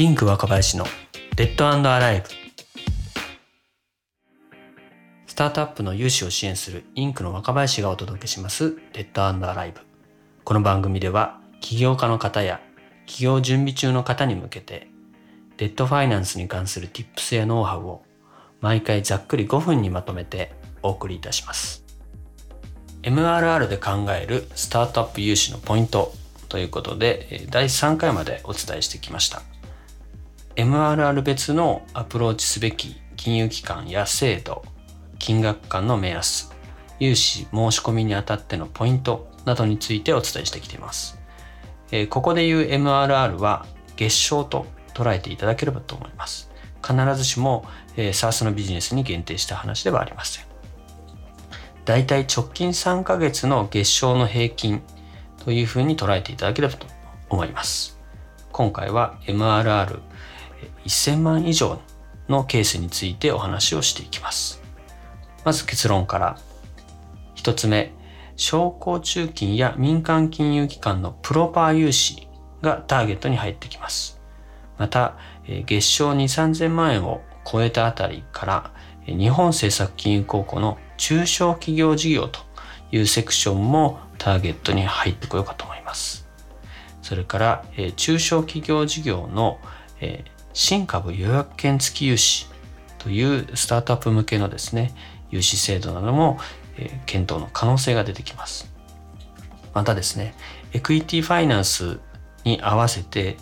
インク若林のレッドアライブスタートアップの融資を支援するインクの若林がお届けしますレッドアライブこの番組では起業家の方や起業準備中の方に向けてレッドファイナンスに関する Tips やノウハウを毎回ざっくり5分にまとめてお送りいたします。MRR で考えるスタートアップ融資のポイントということで第3回までお伝えしてきました。MRR 別のアプローチすべき金融機関や制度金額間の目安融資申し込みにあたってのポイントなどについてお伝えしてきています、えここで言う MRR は月賞と捉えていただければと思います。必ずしも、えー、SARS のビジネスに限定した話ではありません。だいたい直近3ヶ月の月賞の平均というふうに捉えていただければと思います。今回は MRR 1000万以上のケースについてお話をしていきます。まず結論から1つ目、商工中金や民間金融機関のプロパー融資がターゲットに入ってきます。また、月賞2、3000万円を超えたあたりから日本政策金融公庫の中小企業事業というセクションもターゲットに入ってこようかと思います。それから、中小企業事業の、え、新株予約権付き融資というスタートアップ向けのですね、融資制度なども、検討の可能性が出てきます。またですね、エクイティファイナンスに合わせて、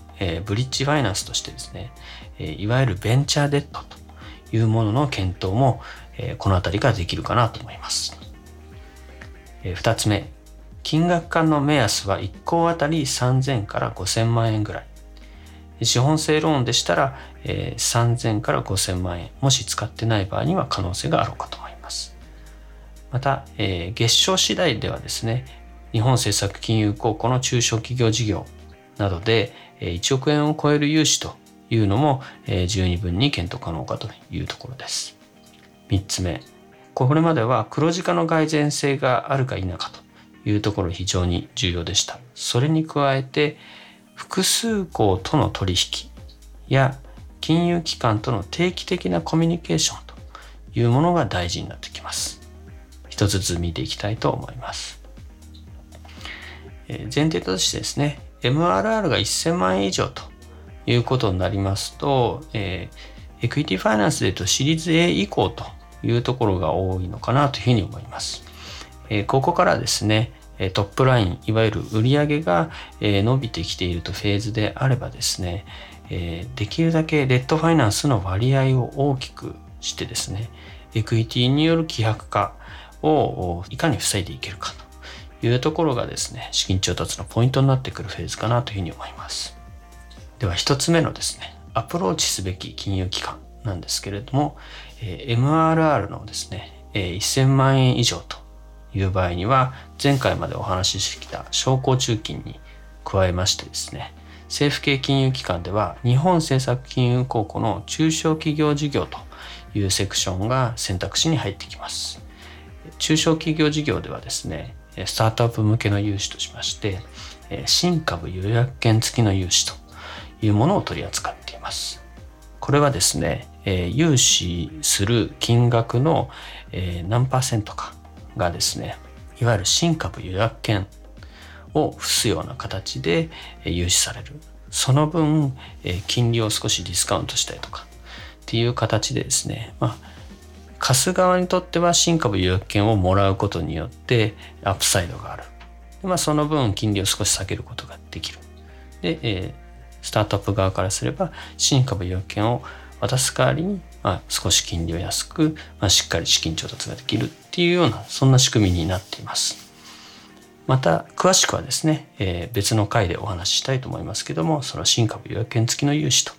ブリッジファイナンスとしてですね、いわゆるベンチャーデッドというものの検討も、この辺りからできるかなと思います。え、2つ目、金額間の目安は1校あたり3000から5000万円ぐらい。資本性ローンでしたら、えー、3000から5000万円。もし使ってない場合には可能性があろうかと思います。また、えー、月賞次第ではですね、日本政策金融公庫の中小企業事業などで、1億円を超える融資というのも、十二分に検討可能かというところです。3つ目、これまでは黒字化の蓋然性があるか否かというところ非常に重要でした。それに加えて複数校との取引や金融機関との定期的なコミュニケーションというものが大事になってきます。一つずつ見ていきたいと思います。前提としてですね、MRR が1000万円以上ということになりますと、えー、エクイティファイナンスでいうとシリーズ A 以降というところが多いのかなというふうに思います。えー、ここからですね、トップライン、いわゆる売上が伸びてきているとフェーズであればですね、できるだけデットファイナンスの割合を大きくしてですね、エクイティによる希薄化をいかに防いでいけるかというところがですね、資金調達のポイントになってくるフェーズかなというふうに思います。では一つ目のですね、アプローチすべき金融機関なんですけれども、MRR のですね、1000万円以上という場合には前回までお話ししてきた商工中金に加えましてですね政府系金融機関では日本政策金融公庫の中小企業事業というセクションが選択肢に入ってきます。中小企業事業ではですねスタートアップ向けの融資としまして新株予約権付きの融資というものを取り扱っています。これはですね融資する金額の何パーセントかがですねいわゆる新株予約権を付すような形で融資されるその分金利を少しディスカウントしたりとかっていう形でですね、まあ、貸す側にとっては新株予約権をもらうことによってアップサイドがある。まあ、その分金利を少し下げることができる。で、え、スタートアップ側からすれば新株予約権を渡す代わりに、まあ、少し金利を安く、まあ、しっかり資金調達ができるっていうようなそんな仕組みになっています。また詳しくはですね、えー、別の回でお話ししたいと思いますけどもその新株予約権付きの融資と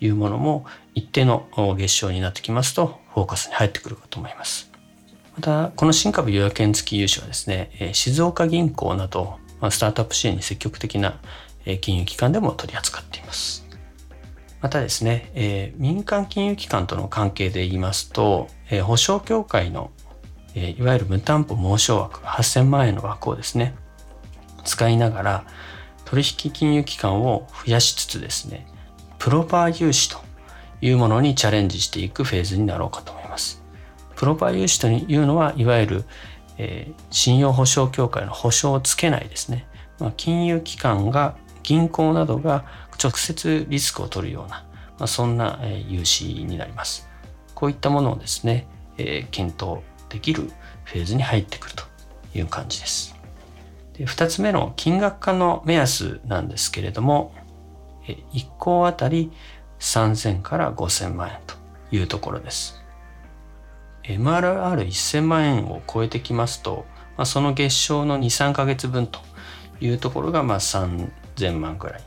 いうものも一定の月賞になってきますとフォーカスに入ってくるかと思います。またこの新株予約権付き融資はですねえ静岡銀行などまスタートアップ支援に積極的な金融機関でも取り扱っています。またですね、えー、民間金融機関との関係で言いますと、えー、保証協会の、え、いわゆる無担保申証枠8000万円の枠をですね使いながら取引金融機関を増やしつつですねプロパー融資というものにチャレンジしていくフェーズになろうかと思います。プロパー融資というのはいわゆる、えー、信用保証協会の保証をつけないですね、まあ、金融機関が銀行などが直接リスクを取るような、まあ、そんな、えー、融資になります。こういったものをですね、えー、検討できるフェーズに入ってくるという感じです。で2つ目の金額化の目安なんですけれども、1校あたり3000から5000万円というところです。MRR1000 万円を超えてきますと、まあ、その月賞の2、3ヶ月分というところがまあ3000万ぐらい。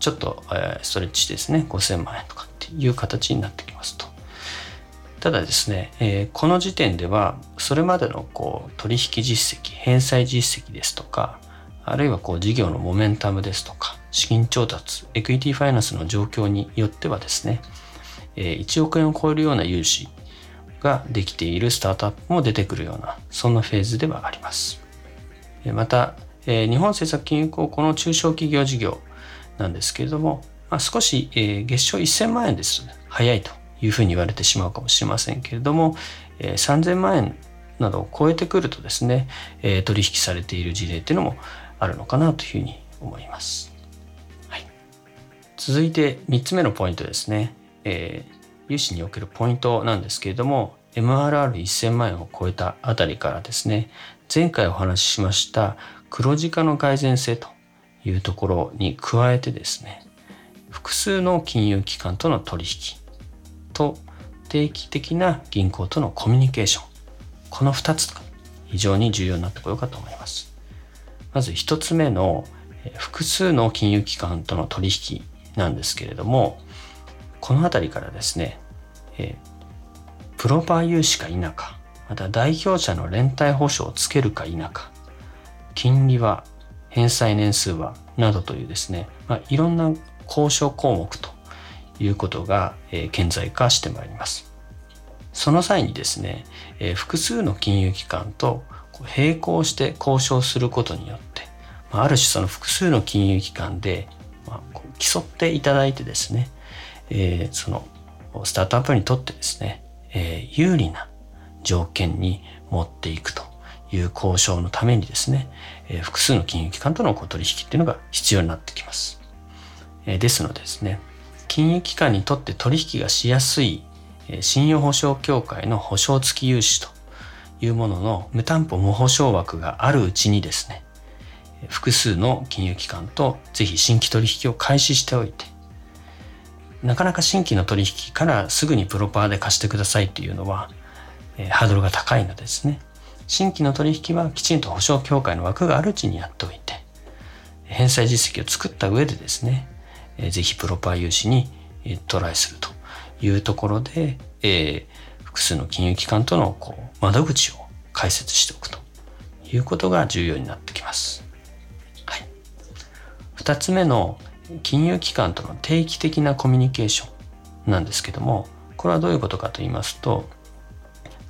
ちょっとストレッチですね、5000万円とかっていう形になってきますと。ただですね、えー、この時点ではそれまでのこう取引実績返済実績ですとかあるいはこう事業のモメンタムですとか資金調達エクイティファイナンスの状況によってはですね、えー、1億円を超えるような融資ができているスタートアップも出てくるようなそんなフェーズではあります。また、えー、日本政策金融公この中小企業事業なんですけれども、まあ、少し、えー、月賞1000万円です早いというふうに言われてしまうかもしれませんけれども、えー、3000万円などを超えてくるとですね、えー、取引されている事例っていうのもあるのかなというふうに思います。はい、続いて3つ目のポイントですね、えー、融資におけるポイントなんですけれども MRR1000 万円を超えたあたりからですね前回お話ししました黒字化の改善性というところに加えてですね複数の金融機関との取引と定期的な銀行とのコミュニケーション。この2つが非常に重要になってこようかと思います。まず1つ目の複数の金融機関との取引なんですけれどもこの辺りからですね、えプロパー融資か否かまた代表者の連帯保証をつけるか否か金利は返済年数はなどというですね、まあ、いろんな交渉項目ということが、え、顕在化してまいります。その際にですね、え、複数の金融機関と並行して交渉することによって、まあ、る種その複数の金融機関で、ま、こう競っていただいてですね、え、そのスタートアップにとってですね、え、有利な条件に持っていくという交渉のためにですね、え、複数の金融機関との取引っていうのが必要になってきます。え、ですのでですね、金融機関にとって取引がしやすい信用保証協会の保証付き融資というものの無担保無保証枠があるうちにですね複数の金融機関とぜひ新規取引を開始しておいてなかなか新規の取引からすぐにプロパーで貸してくださいっていうのは、え、ハードルが高いのですね。新規の取引はきちんと保証協会の枠があるうちにやっておいて返済実績を作った上でですねえぜひプロパー融資にトライするというところで、え、複数の金融機関とのこう窓口を開設しておくということが重要になってきます。はい、2つ目の金融機関との定期的なコミュニケーションなんですけどもこれはどういうことかと言いますと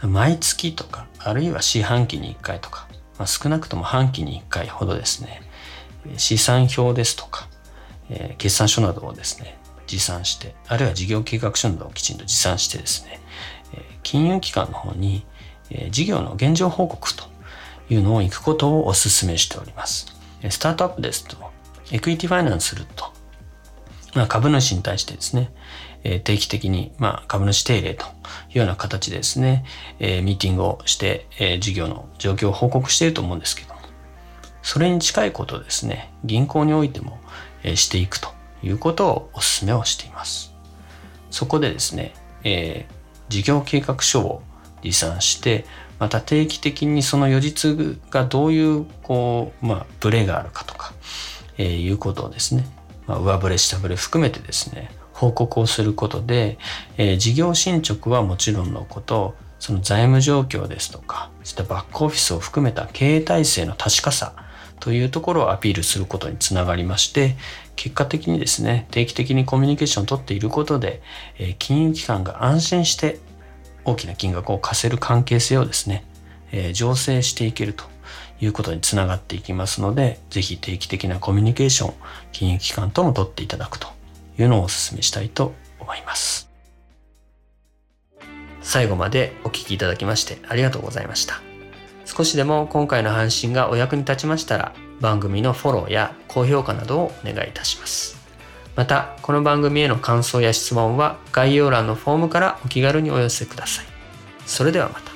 毎月とかあるいは四半期に1回とか、まあ、少なくとも半期に1回ほどですね資産表ですとかえー、決算書などをですね、持参して、あるいは事業計画書などをきちんと持参してですね、えー、金融機関の方に、えー、事業の現状報告というのを行くことをお勧めしております。スタートアップですと、エクイティファイナンスすると、まあ、株主に対してですね、え、定期的に、まあ、株主定例というような形でですね、え、ミーティングをして、え、事業の状況を報告していると思うんですけども、それに近いことですね、銀行においても、していくということをお勧めをしています。そこでですね、えー、事業計画書を持参して、また定期的にその予実がどういう、こう、まあ、ブレがあるかとか、えー、いうことをですね、まあ、上振れ下振れ含めてですね、報告をすることで、えー、事業進捗はもちろんのこと、その財務状況ですとか、そういったバックオフィスを含めた経営体制の確かさ、というところをアピールすることにつながりまして、結果的にですね、定期的にコミュニケーションをとっていることで、金融機関が安心して大きな金額を貸せる関係性をですね、醸成していけるということにつながっていきますので、ぜひ定期的なコミュニケーション、金融機関とも取っていただくというのをお勧めしたいと思います。最後までお聴きいただきましてありがとうございました。少しでも今回の配信がお役に立ちましたら番組のフォローや高評価などをお願いいたします。また、この番組への感想や質問は概要欄のフォームからお気軽にお寄せください。それではまた。